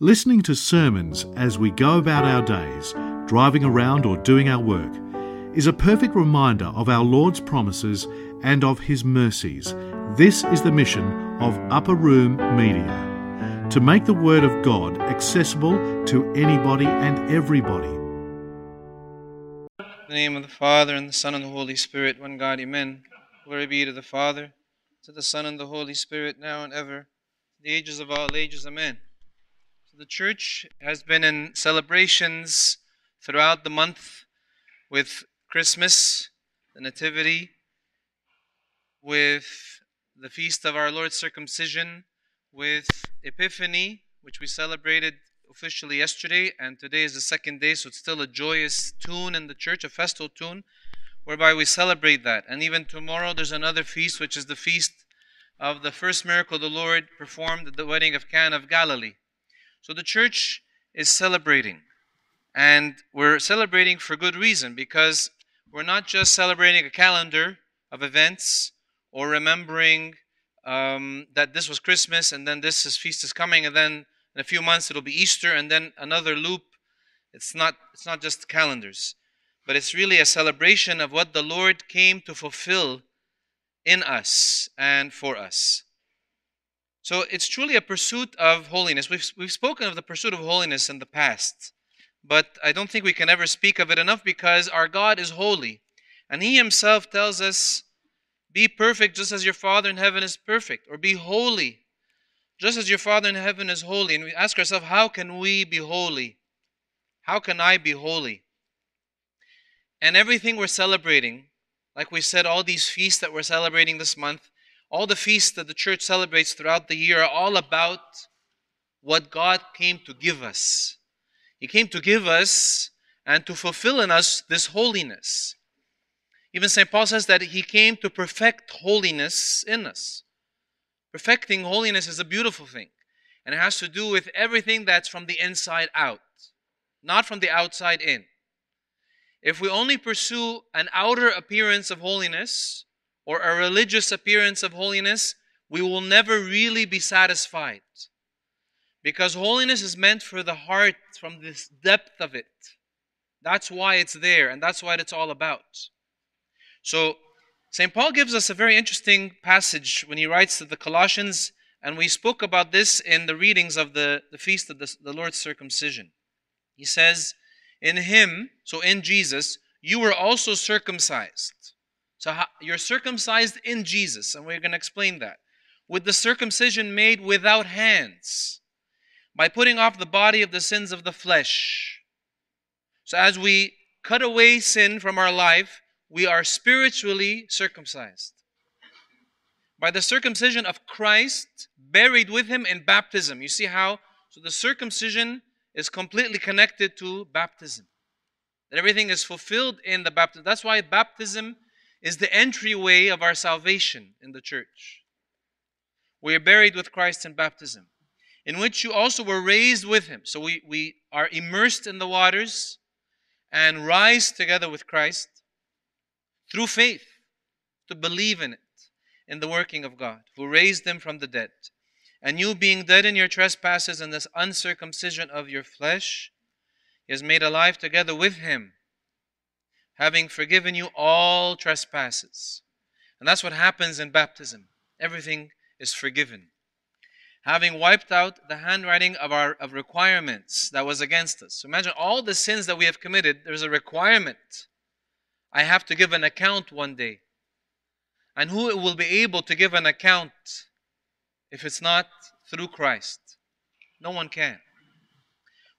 Listening to sermons as we go about our days, driving around or doing our work, is a perfect reminder of our Lord's promises and of His mercies. This is the mission of Upper Room Media to make the Word of God accessible to anybody and everybody. In the name of the Father, and the Son, and the Holy Spirit, one God, Amen. Glory be to the Father, to the Son, and the Holy Spirit, now and ever, the ages of all ages, Amen. The church has been in celebrations throughout the month with Christmas, the Nativity, with the feast of our Lord's circumcision, with Epiphany, which we celebrated officially yesterday, and today is the second day, so it's still a joyous tune in the church, a festal tune, whereby we celebrate that. And even tomorrow there's another feast, which is the feast of the first miracle the Lord performed at the wedding of Cana of Galilee. So the church is celebrating. And we're celebrating for good reason, because we're not just celebrating a calendar of events or remembering um, that this was Christmas and then this is feast is coming and then in a few months it'll be Easter and then another loop. It's not it's not just calendars, but it's really a celebration of what the Lord came to fulfill in us and for us. So it's truly a pursuit of holiness. We've we've spoken of the pursuit of holiness in the past, but I don't think we can ever speak of it enough because our God is holy. And he himself tells us be perfect just as your Father in heaven is perfect, or be holy just as your Father in heaven is holy. And we ask ourselves, how can we be holy? How can I be holy? And everything we're celebrating, like we said, all these feasts that we're celebrating this month, all the feasts that the church celebrates throughout the year are all about what God came to give us. He came to give us and to fulfill in us this holiness. Even St. Paul says that he came to perfect holiness in us. Perfecting holiness is a beautiful thing, and it has to do with everything that's from the inside out, not from the outside in. If we only pursue an outer appearance of holiness or a religious appearance of holiness, we will never really be satisfied. Because holiness is meant for the heart from this depth of it. That's why it's there, and that's what it's all about. So, St. Paul gives us a very interesting passage when he writes to the Colossians, and we spoke about this in the readings of the, the feast of the, the Lord's circumcision. He says, In him, so in Jesus, you were also circumcised. So you're circumcised in Jesus, and we're going to explain that. With the circumcision made without hands, by putting off the body of the sins of the flesh. So as we cut away sin from our life, we are spiritually circumcised. By the circumcision of Christ, buried with him in baptism. You see how? So the circumcision is completely connected to baptism. That everything is fulfilled in the baptism. That's why baptism is the entryway of our salvation in the church. We are buried with Christ in baptism, in which you also were raised with him. So we, we are immersed in the waters and rise together with Christ through faith to believe in it, in the working of God, who raised them from the dead. And you, being dead in your trespasses and this uncircumcision of your flesh, is made alive together with him, having forgiven you all trespasses. And that's what happens in baptism. Everything is forgiven. Having wiped out the handwriting of our of requirements that was against us. So imagine all the sins that we have committed, there's a requirement I have to give an account one day. And who will be able to give an account if it's not through Christ? No one can.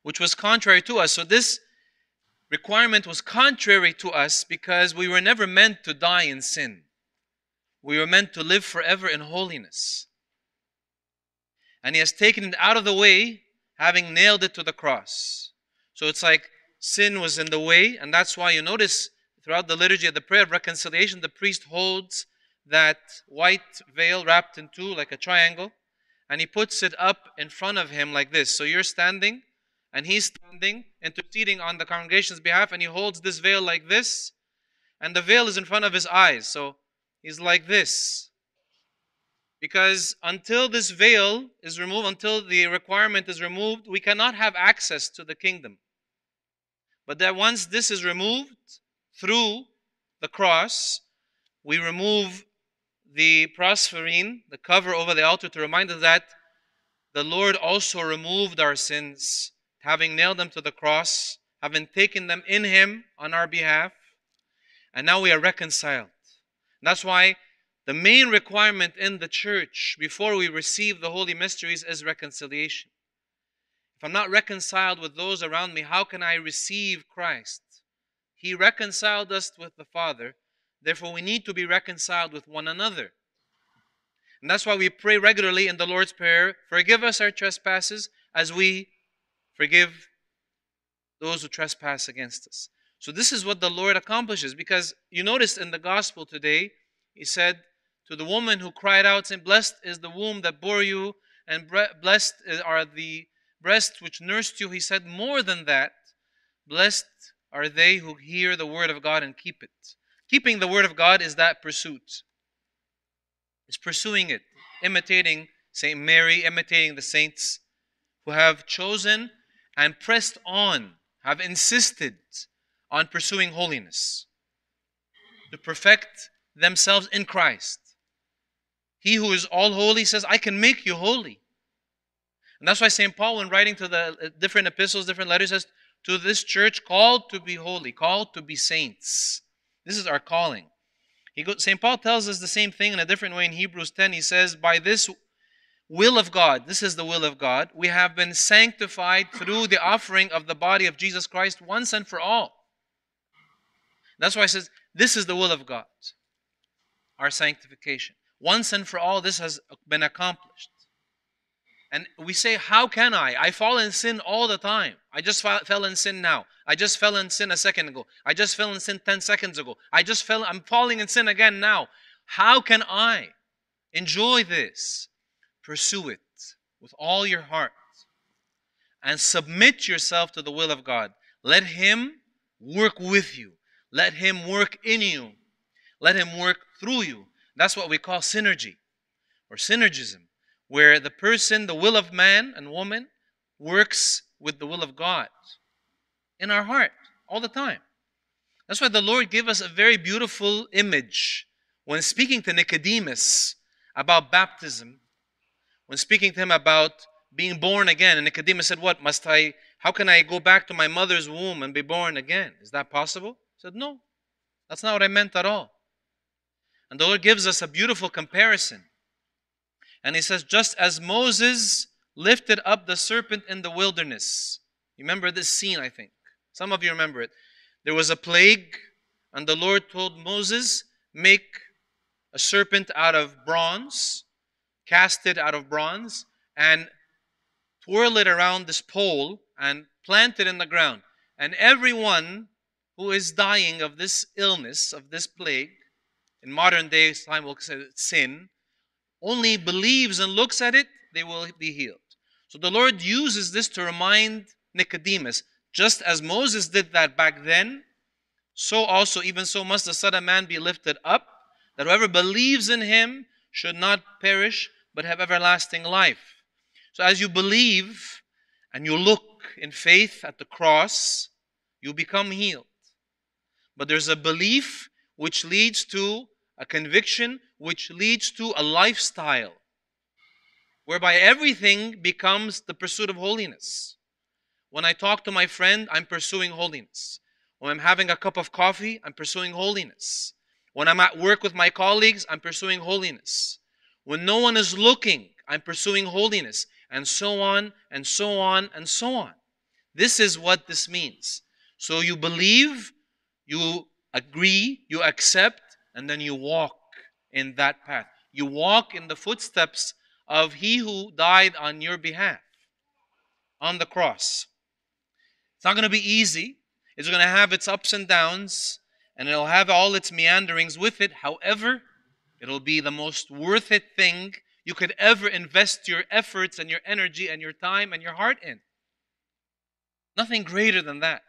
Which was contrary to us. So this requirement was contrary to us because we were never meant to die in sin. We were meant to live forever in holiness. And He has taken it out of the way, having nailed it to the cross. So it's like sin was in the way, and that's why you notice Throughout the liturgy of the prayer of reconciliation, the priest holds that white veil wrapped in two, like a triangle, and he puts it up in front of him like this. So you're standing, and he's standing, interceding on the congregation's behalf, and he holds this veil like this, and the veil is in front of his eyes. So he's like this. Because until this veil is removed, until the requirement is removed, we cannot have access to the kingdom. But that once this is removed through the cross, we remove the prospherine, the cover over the altar, to remind us that the Lord also removed our sins, having nailed them to the cross, having taken them in Him on our behalf, and now we are reconciled. That's why the main requirement in the church before we receive the holy mysteries is reconciliation. If I'm not reconciled with those around me, how can I receive Christ? He reconciled us with the Father. Therefore, we need to be reconciled with one another. And that's why we pray regularly in the Lord's Prayer forgive us our trespasses as we forgive those who trespass against us. So, this is what the Lord accomplishes because you noticed in the gospel today, He said to the woman who cried out, saying, Blessed is the womb that bore you, and blessed are the breasts which nursed you. He said, More than that, blessed are they who hear the word of God and keep it. Keeping the word of God is that pursuit is pursuing it, imitating St. Mary, imitating the saints who have chosen and pressed on, have insisted on pursuing holiness, to perfect themselves in Christ. He who is all holy says, I can make you holy. And that's why St. Paul, when writing to the uh, different epistles, different letters, says, To this church called to be holy, called to be saints. This is our calling. St. Paul tells us the same thing in a different way in Hebrews 10. He says, By this will of God, this is the will of God, we have been sanctified through the offering of the body of Jesus Christ once and for all. That's why he says, This is the will of God, our sanctification. Once and for all, this has been accomplished. And we say, How can I? I fall in sin all the time. I just fell in sin now. I just fell in sin a second ago. I just fell in sin 10 seconds ago. I just fell, I'm falling in sin again now. How can I enjoy this? Pursue it with all your heart and submit yourself to the will of God. Let Him work with you, let Him work in you, let Him work through you. That's what we call synergy or synergism where the person, the will of man and woman, works with the will of God in our heart all the time. That's why the Lord gave us a very beautiful image when speaking to Nicodemus about baptism, when speaking to him about being born again. And Nicodemus said, What must I, how can I go back to my mother's womb and be born again? Is that possible? He said, No, that's not what I meant at all. And the Lord gives us a beautiful comparison. And he says, just as Moses lifted up the serpent in the wilderness. You remember this scene, I think. Some of you remember it. There was a plague, and the Lord told Moses, Make a serpent out of bronze, cast it out of bronze, and twirl it around this pole and plant it in the ground. And everyone who is dying of this illness, of this plague, in modern day time we'll say sin, only believes and looks at it, they will be healed. So the Lord uses this to remind Nicodemus, just as Moses did that back then, so also, even so, must the Son of Man be lifted up, that whoever believes in him should not perish, but have everlasting life. So as you believe and you look in faith at the cross, you become healed. But there's a belief which leads to a conviction which leads to a lifestyle whereby everything becomes the pursuit of holiness. When I talk to my friend, I'm pursuing holiness. When I'm having a cup of coffee, I'm pursuing holiness. When I'm at work with my colleagues, I'm pursuing holiness. When no one is looking, I'm pursuing holiness. And so on, and so on, and so on. This is what this means. So you believe, you agree, you accept, and then you walk in that path. You walk in the footsteps of He who died on your behalf on the cross. It's not going to be easy. It's going to have its ups and downs, and it'll have all its meanderings with it. However, it'll be the most worth it thing you could ever invest your efforts and your energy and your time and your heart in. Nothing greater than that.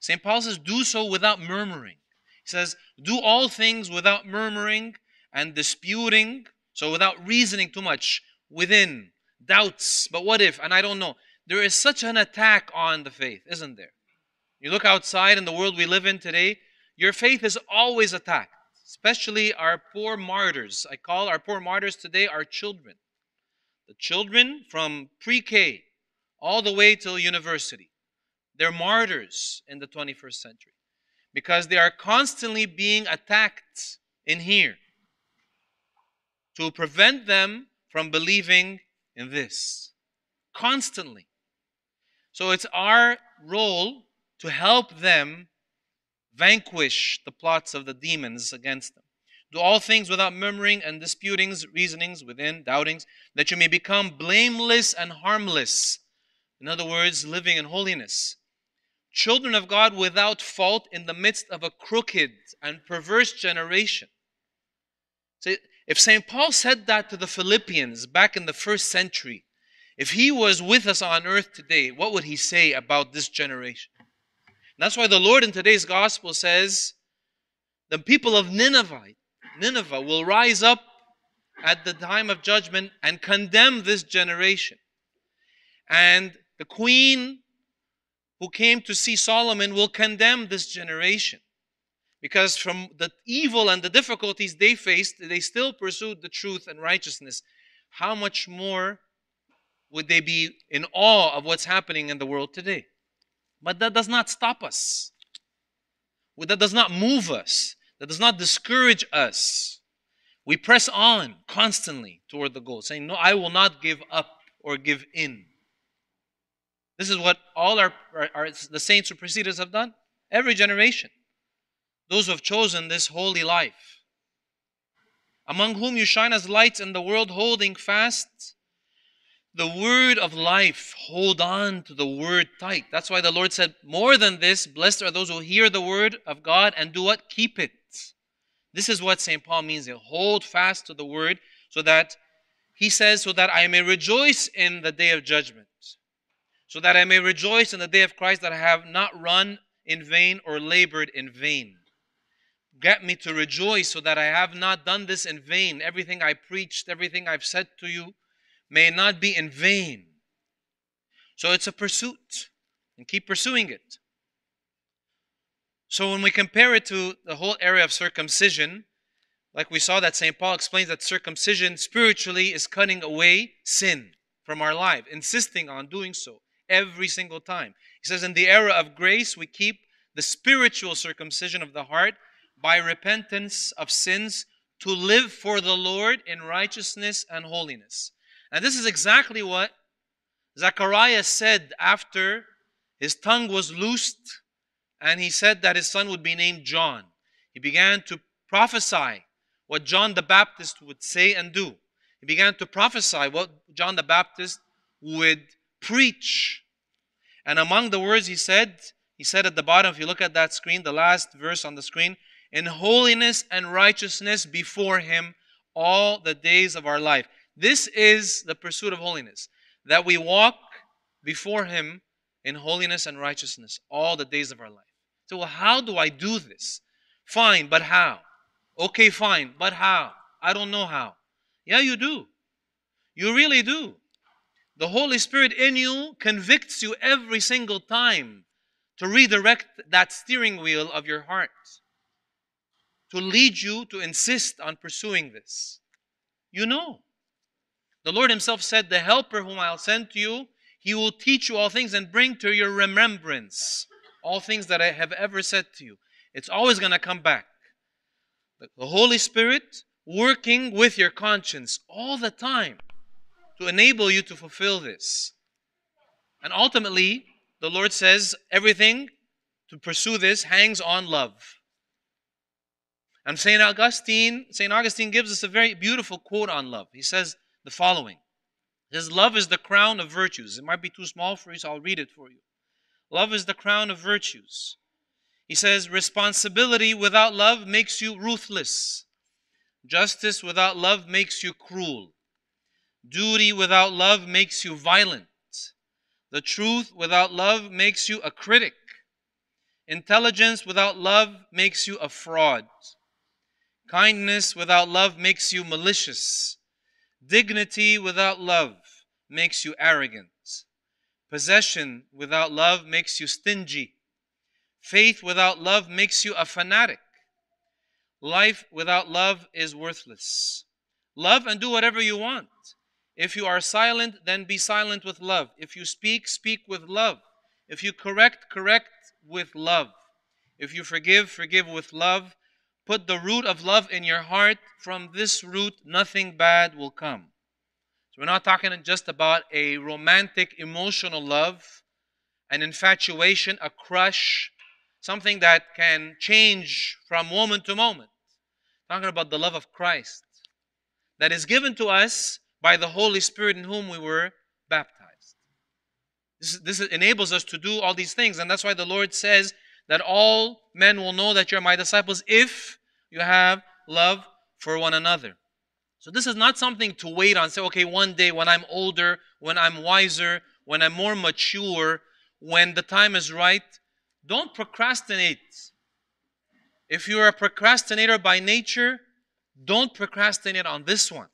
St. Paul says, Do so without murmuring. He says, Do all things without murmuring and disputing, So without reasoning too much, within, doubts, but what if, and I don't know. There is such an attack on the faith, isn't there? You look outside in the world we live in today, your faith is always attacked, especially our poor martyrs. I call our poor martyrs today our children. The children from pre K all the way till university. They're martyrs in the 21st century because they are constantly being attacked in here to prevent them from believing in this. Constantly. So it's our role to help them vanquish the plots of the demons against them. Do all things without murmuring and disputings, reasonings within, doubtings, that you may become blameless and harmless. In other words, living in holiness. Children of God without fault in the midst of a crooked and perverse generation. See, if St. Paul said that to the Philippians back in the first century, if he was with us on earth today, what would he say about this generation? That's why the Lord in today's gospel says, the people of Nineveh, Nineveh will rise up at the time of judgment and condemn this generation. And the queen who came to see Solomon will condemn this generation. Because from the evil and the difficulties they faced, they still pursued the truth and righteousness. How much more would they be in awe of what's happening in the world today? But that does not stop us. That does not move us. That does not discourage us. We press on constantly toward the goal, saying, No, I will not give up or give in. This is what all our, our, our the saints who preceded us have done. Every generation. Those who have chosen this holy life. Among whom you shine as lights in the world, holding fast the word of life. Hold on to the word tight. That's why the Lord said, More than this, blessed are those who hear the word of God and do what? Keep it. This is what St. Paul means. Hold fast to the word so that he says, so that I may rejoice in the day of judgment. So that I may rejoice in the day of Christ that I have not run in vain or labored in vain. Get me to rejoice so that I have not done this in vain. Everything I preached, everything I've said to you, may not be in vain. So it's a pursuit, and keep pursuing it. So when we compare it to the whole area of circumcision, like we saw that St. Paul explains that circumcision spiritually is cutting away sin from our life, insisting on doing so every single time. He says, in the era of grace, we keep the spiritual circumcision of the heart by repentance of sins to live for the Lord in righteousness and holiness. And this is exactly what Zachariah said after his tongue was loosed and he said that his son would be named John. He began to prophesy what John the Baptist would say and do. He began to prophesy what John the Baptist would preach. And among the words he said, he said at the bottom, if you look at that screen, the last verse on the screen, in holiness and righteousness before him all the days of our life. This is the pursuit of holiness, that we walk before Him in holiness and righteousness all the days of our life. So, well, how do I do this? Fine, but how? Okay, fine, but how? I don't know how. Yeah, you do. You really do. The Holy Spirit in you convicts you every single time to redirect that steering wheel of your heart, to lead you to insist on pursuing this. You know. The Lord Himself said, The Helper whom I'll send to you, He will teach you all things and bring to your remembrance all things that I have ever said to you. It's always going to come back. The Holy Spirit working with your conscience all the time to enable you to fulfill this. And ultimately, the Lord says everything to pursue this hangs on love. And St. Augustine, St. Augustine gives us a very beautiful quote on love. He says, the following. His love is the crown of virtues. It might be too small for you, so I'll read it for you. Love is the crown of virtues. He says, Responsibility without love makes you ruthless. Justice without love makes you cruel. Duty without love makes you violent. The truth without love makes you a critic. Intelligence without love makes you a fraud. Kindness without love makes you malicious. Dignity without love makes you arrogant. Possession without love makes you stingy. Faith without love makes you a fanatic. Life without love is worthless. Love and do whatever you want. If you are silent, then be silent with love. If you speak, speak with love. If you correct, correct with love. If you forgive, forgive with love. Put the root of love in your heart. From this root, nothing bad will come. So we're not talking just about a romantic, emotional love, an infatuation, a crush, something that can change from moment to moment. Talking about the love of Christ that is given to us by the Holy Spirit in whom we were baptized. This, this enables us to do all these things, and that's why the Lord says that all men will know that you're my disciples if you have love for one another. So this is not something to wait on. Say, okay, one day when I'm older, when I'm wiser, when I'm more mature, when the time is right, don't procrastinate. If you're a procrastinator by nature, don't procrastinate on this one.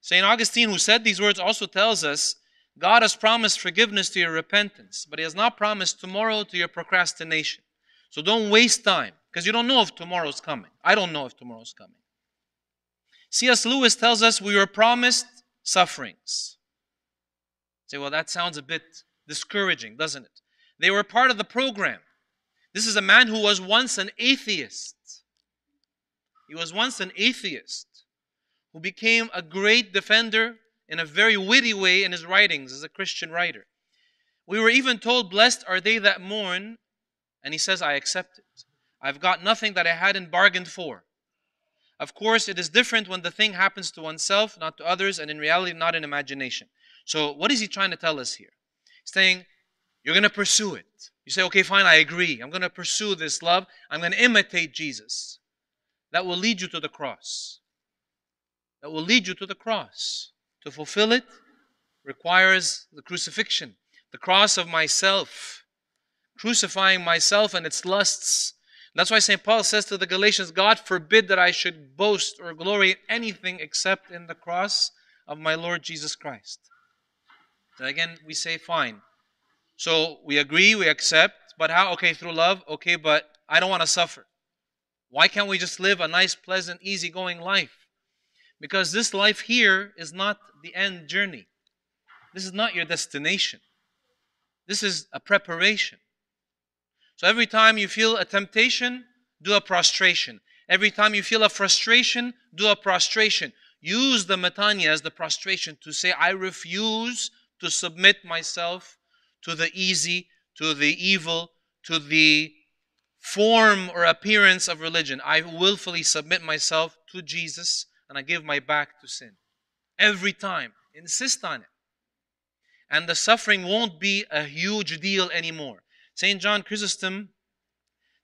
St. Augustine, who said these words, also tells us God has promised forgiveness to your repentance, but He has not promised tomorrow to your procrastination. So don't waste time because you don't know if tomorrow's coming. I don't know if tomorrow's coming. C.S. Lewis tells us we were promised sufferings. Say, well, that sounds a bit discouraging, doesn't it? They were part of the program. This is a man who was once an atheist. He was once an atheist who became a great defender in a very witty way in his writings as a Christian writer. We were even told, Blessed are they that mourn. And he says, I accept it. I've got nothing that I hadn't bargained for. Of course, it is different when the thing happens to oneself, not to others, and in reality, not in imagination. So, what is he trying to tell us here? He's saying, You're going to pursue it. You say, Okay, fine, I agree. I'm going to pursue this love. I'm going to imitate Jesus. That will lead you to the cross that will lead you to the cross. To fulfill it requires the crucifixion, the cross of myself, crucifying myself and its lusts. That's why St. Paul says to the Galatians, God forbid that I should boast or glory in anything except in the cross of my Lord Jesus Christ. Again, we say, fine. So we agree, we accept, but how? Okay, through love, okay, but I don't want to suffer. Why can't we just live a nice, pleasant, easygoing life? Because this life here is not the end journey. This is not your destination. This is a preparation. So every time you feel a temptation, do a prostration. Every time you feel a frustration, do a prostration. Use the metania as the prostration to say, I refuse to submit myself to the easy, to the evil, to the form or appearance of religion. I willfully submit myself to Jesus and I give my back to sin. Every time. Insist on it. And the suffering won't be a huge deal anymore. St. John Chrysostom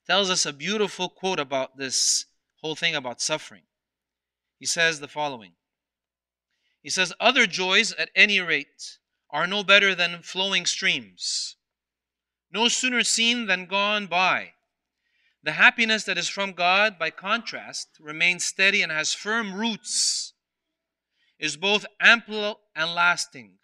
tells us a beautiful quote about this whole thing about suffering. He says the following He says, Other joys, at any rate, are no better than flowing streams, no sooner seen than gone by. The happiness that is from God, by contrast, remains steady and has firm roots, is both ample and lasting,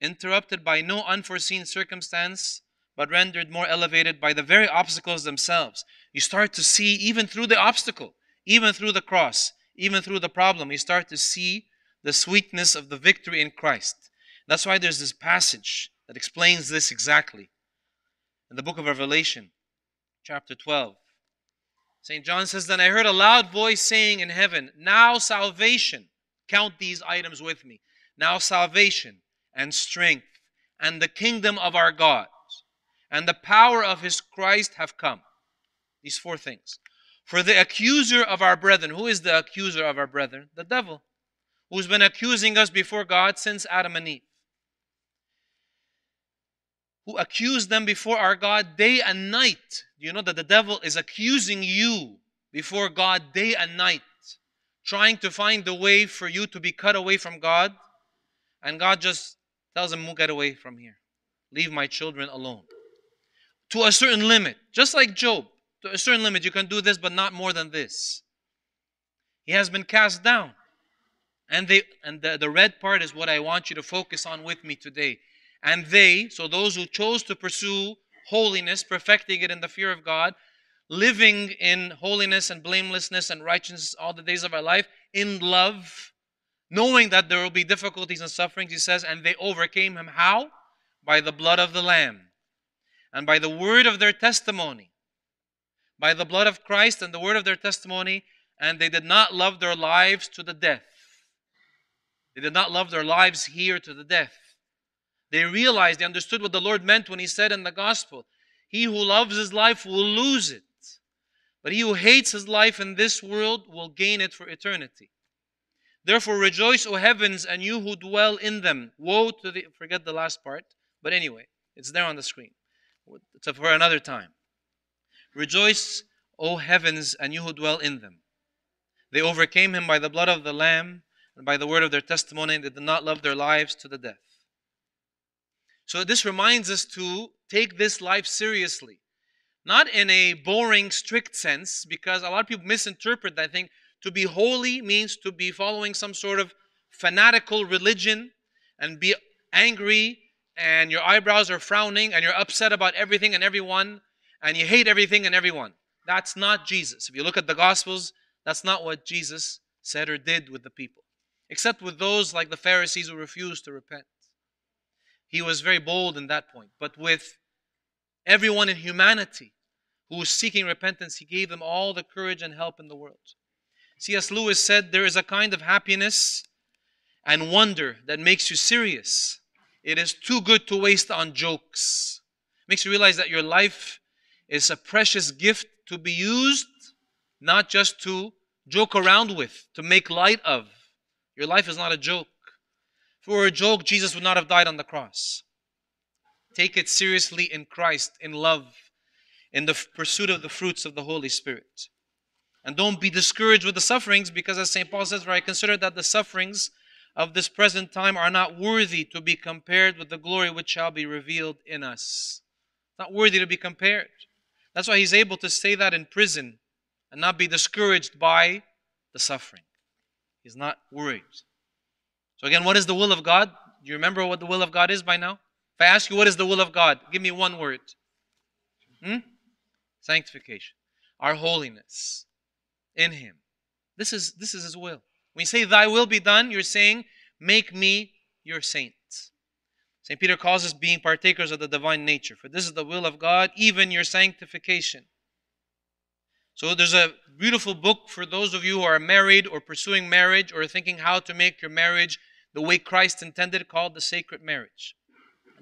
interrupted by no unforeseen circumstance, but rendered more elevated by the very obstacles themselves. You start to see, even through the obstacle, even through the cross, even through the problem, you start to see the sweetness of the victory in Christ. That's why there's this passage that explains this exactly in the book of Revelation, chapter 12. St. John says, Then I heard a loud voice saying in heaven, Now salvation, count these items with me. Now salvation and strength and the kingdom of our God and the power of his Christ have come. These four things. For the accuser of our brethren, who is the accuser of our brethren? The devil, who's been accusing us before God since Adam and Eve who accuse them before our God day and night. Do you know that the devil is accusing you before God day and night, trying to find the way for you to be cut away from God? And God just tells him, Get away from here. Leave my children alone. To a certain limit, just like Job, to a certain limit, you can do this, but not more than this. He has been cast down. And they and the, the red part is what I want you to focus on with me today. And they, so those who chose to pursue holiness, perfecting it in the fear of God, living in holiness and blamelessness and righteousness all the days of our life, in love, knowing that there will be difficulties and sufferings, he says, and they overcame him. How? By the blood of the Lamb and by the word of their testimony. By the blood of Christ and the word of their testimony, and they did not love their lives to the death. They did not love their lives here to the death. They realized, they understood what the Lord meant when He said in the gospel He who loves his life will lose it, but he who hates his life in this world will gain it for eternity. Therefore, rejoice, O heavens, and you who dwell in them. Woe to the. Forget the last part, but anyway, it's there on the screen. It's for another time. Rejoice, O heavens, and you who dwell in them. They overcame him by the blood of the Lamb and by the word of their testimony. They did not love their lives to the death. So this reminds us to take this life seriously. Not in a boring, strict sense, because a lot of people misinterpret that. Think to be holy means to be following some sort of fanatical religion and be angry and your eyebrows are frowning and you're upset about everything and everyone and you hate everything and everyone. That's not Jesus. If you look at the Gospels, that's not what Jesus said or did with the people, except with those like the Pharisees who refused to repent. He was very bold in that point. But with everyone in humanity who was seeking repentance, he gave them all the courage and help in the world. C.S. Lewis said, There is a kind of happiness and wonder that makes you serious it is too good to waste on jokes. Makes you realize that your life is a precious gift to be used, not just to joke around with, to make light of. Your life is not a joke. Were a joke, Jesus would not have died on the cross. Take it seriously in Christ, in love, in the pursuit of the fruits of the Holy Spirit. And don't be discouraged with the sufferings, because as St. Paul says, for I consider that the sufferings of this present time are not worthy to be compared with the glory which shall be revealed in us. Not worthy to be compared. That's why he's able to say that in prison and not be discouraged by the suffering. He's not worried. So, again, what is the will of God? Do you remember what the will of God is by now? If I ask you what is the will of God, give me one word. Hmm? Sanctification. Our holiness in Him. This is, this is His will. When you say, Thy will be done, you're saying, Make me your saint. St. Peter calls us being partakers of the divine nature, for this is the will of God, even your sanctification. So there's a beautiful book for those of you who are married or pursuing marriage or thinking how to make your marriage the way Christ intended, called the Sacred Marriage.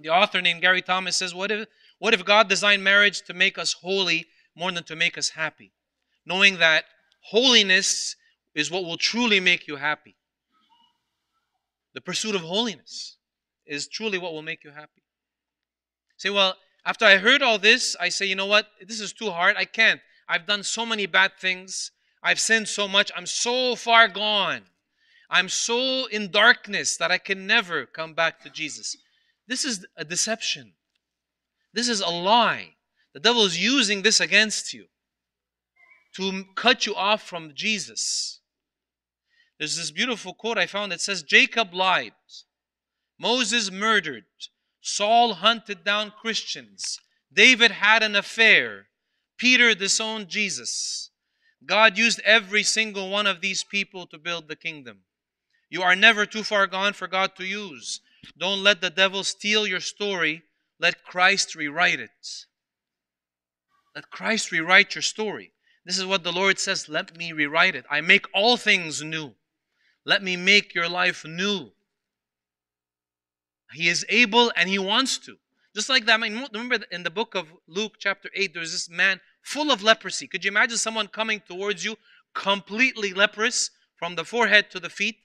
The author named Gary Thomas says, What if, what if God designed marriage to make us holy more than to make us happy? Knowing that holiness is what will truly make you happy. The pursuit of holiness is truly what will make you happy. Say, well, after I heard all this, I say, you know what? This is too hard. I can't. I've done so many bad things. I've sinned so much. I'm so far gone. I'm so in darkness that I can never come back to Jesus. This is a deception. This is a lie. The devil is using this against you to cut you off from Jesus. There's this beautiful quote I found that says Jacob lied, Moses murdered, Saul hunted down Christians, David had an affair, Peter disowned Jesus. God used every single one of these people to build the kingdom. You are never too far gone for God to use. Don't let the devil steal your story. Let Christ rewrite it. Let Christ rewrite your story. This is what the Lord says let me rewrite it. I make all things new. Let me make your life new. He is able and he wants to. Just like that, I remember in the book of Luke, chapter 8, there's this man full of leprosy. Could you imagine someone coming towards you completely leprous from the forehead to the feet?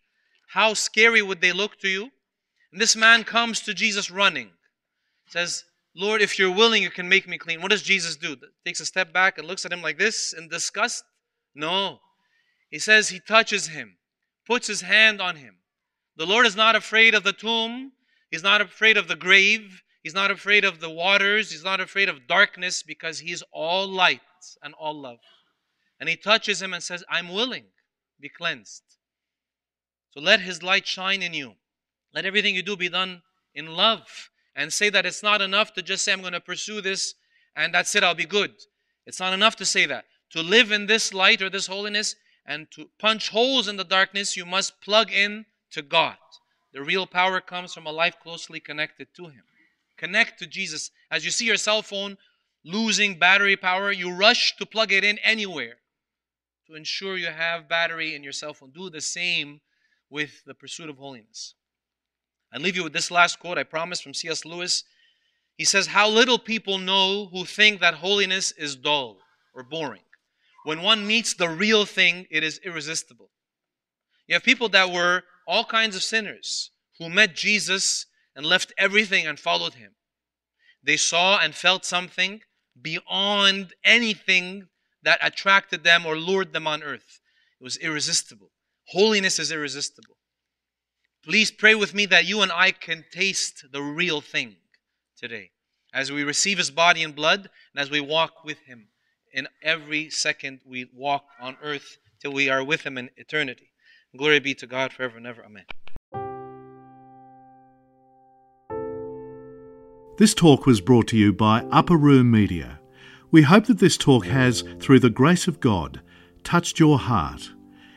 How scary would they look to you? And this man comes to Jesus running. Says, Lord, if you're willing, you can make me clean. What does Jesus do? Takes a step back and looks at him like this in disgust? No. He says he touches him puts his hand on him. The Lord is not afraid of the tomb. He's not afraid of the grave. He's not afraid of the waters. He's not afraid of darkness because he's all light and all love. And he touches him and says, I'm willing, be cleansed. So let His light shine in you. Let everything you do be done in love. And say that it's not enough to just say, I'm going to pursue this and that's it, I'll be good. It's not enough to say that. To live in this light or this holiness and to punch holes in the darkness, you must plug in to God. The real power comes from a life closely connected to Him. Connect to Jesus. As you see your cell phone losing battery power, you rush to plug it in anywhere to ensure you have battery in your cell phone. Do the same with the pursuit of holiness. I leave you with this last quote, I promise, from C.S. Lewis. He says, How little people know who think that holiness is dull or boring. When one meets the real thing, it is irresistible. You have people that were all kinds of sinners who met Jesus and left everything and followed him. They saw and felt something beyond anything that attracted them or lured them on earth. It was irresistible. Holiness is irresistible. Please pray with me that you and I can taste the real thing today as we receive his body and blood and as we walk with him in every second we walk on earth till we are with him in eternity. Glory be to God forever and ever. Amen. This talk was brought to you by Upper Room Media. We hope that this talk has, through the grace of God, touched your heart,